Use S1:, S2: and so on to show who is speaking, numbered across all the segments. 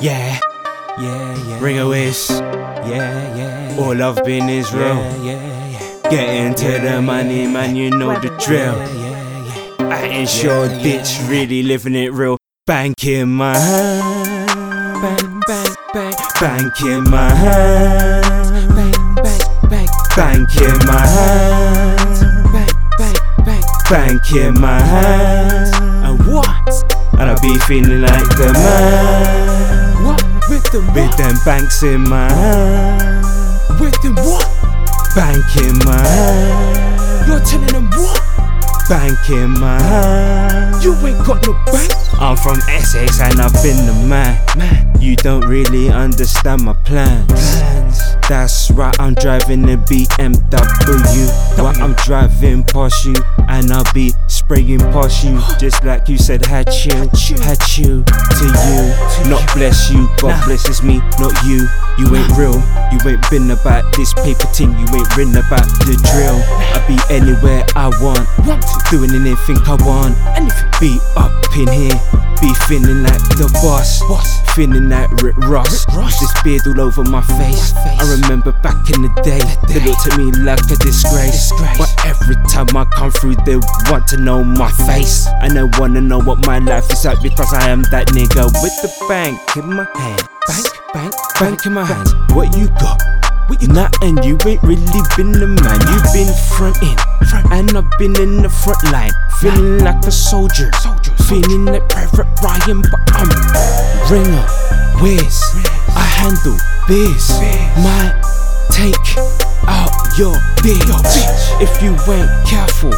S1: Yeah,
S2: Yeah, yeah.
S1: Ringer Wiz. Yeah,
S2: yeah. yeah.
S1: All I've been is real.
S2: Yeah, yeah, yeah.
S1: Get into the money, man, you know the drill.
S2: Yeah, yeah, yeah.
S1: I ain't sure bitch, really living it real. Bank in my hand,
S2: Bang, bang, bang.
S1: bank in my hand,
S2: Bang, bang, bang.
S1: bank in my hand,
S2: Bang, bang, bang.
S1: bank in my hand.
S2: And what?
S1: And I be feeling like the man?
S2: With the
S1: with them banks in my hand,
S2: With the what?
S1: bank in my hand,
S2: You're telling them what?
S1: bank in my hand.
S2: You ain't got no bank.
S1: I'm from Essex and I've been the man. Man, you don't really understand my plans. Plans. That's right, I'm driving a BMW. I'm driving past you, and I'll be spraying past you, just like you said, had you, had you to you. Not bless you, God blesses me, not you. You ain't real, you ain't been about this paper thing, you ain't written about the drill. I be anywhere I want,
S2: Want to
S1: doing anything I want. Be up in here, be feeling like the boss.
S2: Boss.
S1: Feeling like Rick Ross.
S2: Rick Ross.
S1: This beard all over my face.
S2: My face.
S1: I remember back in the day, they looked at me like a disgrace. But every time I come through, they want to know my face. And they wanna know what my life is like because I am that nigga with the bank in my hand.
S2: Bank, bank,
S1: Bank in my hand. What you got?
S2: What you
S1: Nothing, you ain't really been the man. You've been frontin', and I've been in the front line, feeling like a soldier. Feeling like Private Ryan, but I'm ringer, Wiz. I handle biz. Might take out your bitch. If you ain't careful,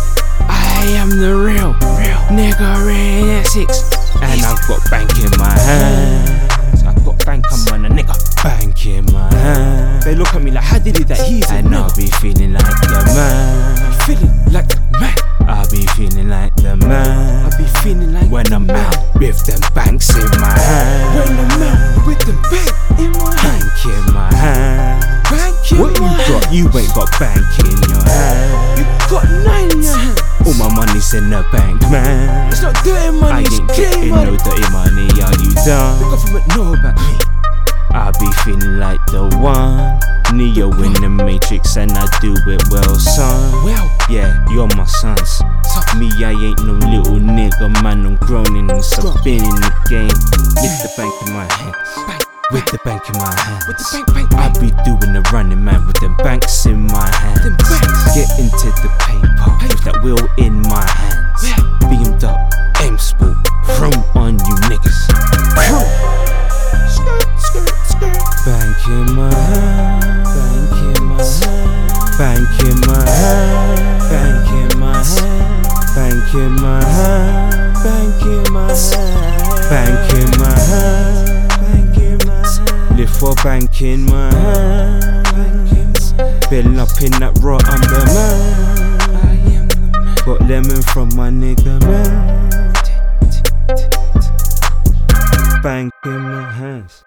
S1: I am the real,
S2: Real.
S1: nigga in Essex. And I've got bank in my hands. I've got bank, I'm on a nigga. Bank in my hands.
S2: They look at me like, how did he that? He's a
S1: And. I'll be feeling like the man.
S2: Feeling like the man.
S1: I'll be feeling like the man.
S2: I'll be feeling like
S1: When I'm out with them banks in my hand.
S2: When I'm out with the bank in my hand.
S1: Bank in my hand.
S2: Bank in
S1: What you
S2: my
S1: got?
S2: hand.
S1: You ain't got bank in your hand.
S2: You got nine in your hand.
S1: All my money's in the bank, man.
S2: It's not dirty money,
S1: I
S2: it's
S1: ain't
S2: clean money.
S1: no dirty money. Are you
S2: The
S1: done?
S2: government know about me.
S1: I be feeling like the one. Neo in the Matrix, and I do it well, son.
S2: Well,
S1: Yeah, you're my sons.
S2: son,
S1: Me, I ain't no little nigga, man. I'm grown in this. I've been in the game. With the bank in my hands. With the bank in my hands.
S2: with the bank, bank,
S1: I
S2: bank.
S1: be doing the running man with them banks in my hands.
S2: Them banks.
S1: Get into the paper with that wheel in my hands.
S2: Yeah.
S1: Beamed up, M Sport, from on you niggas.
S2: Crow. Skirt, skirt, skirt.
S1: Bank in my hand, bank in my hand, bank in my hand, bank in my hand, bank in my hand, for banking man. Been up in that rot, I'm the man.
S2: Got lemon from my
S1: nigga man. Banking my hands.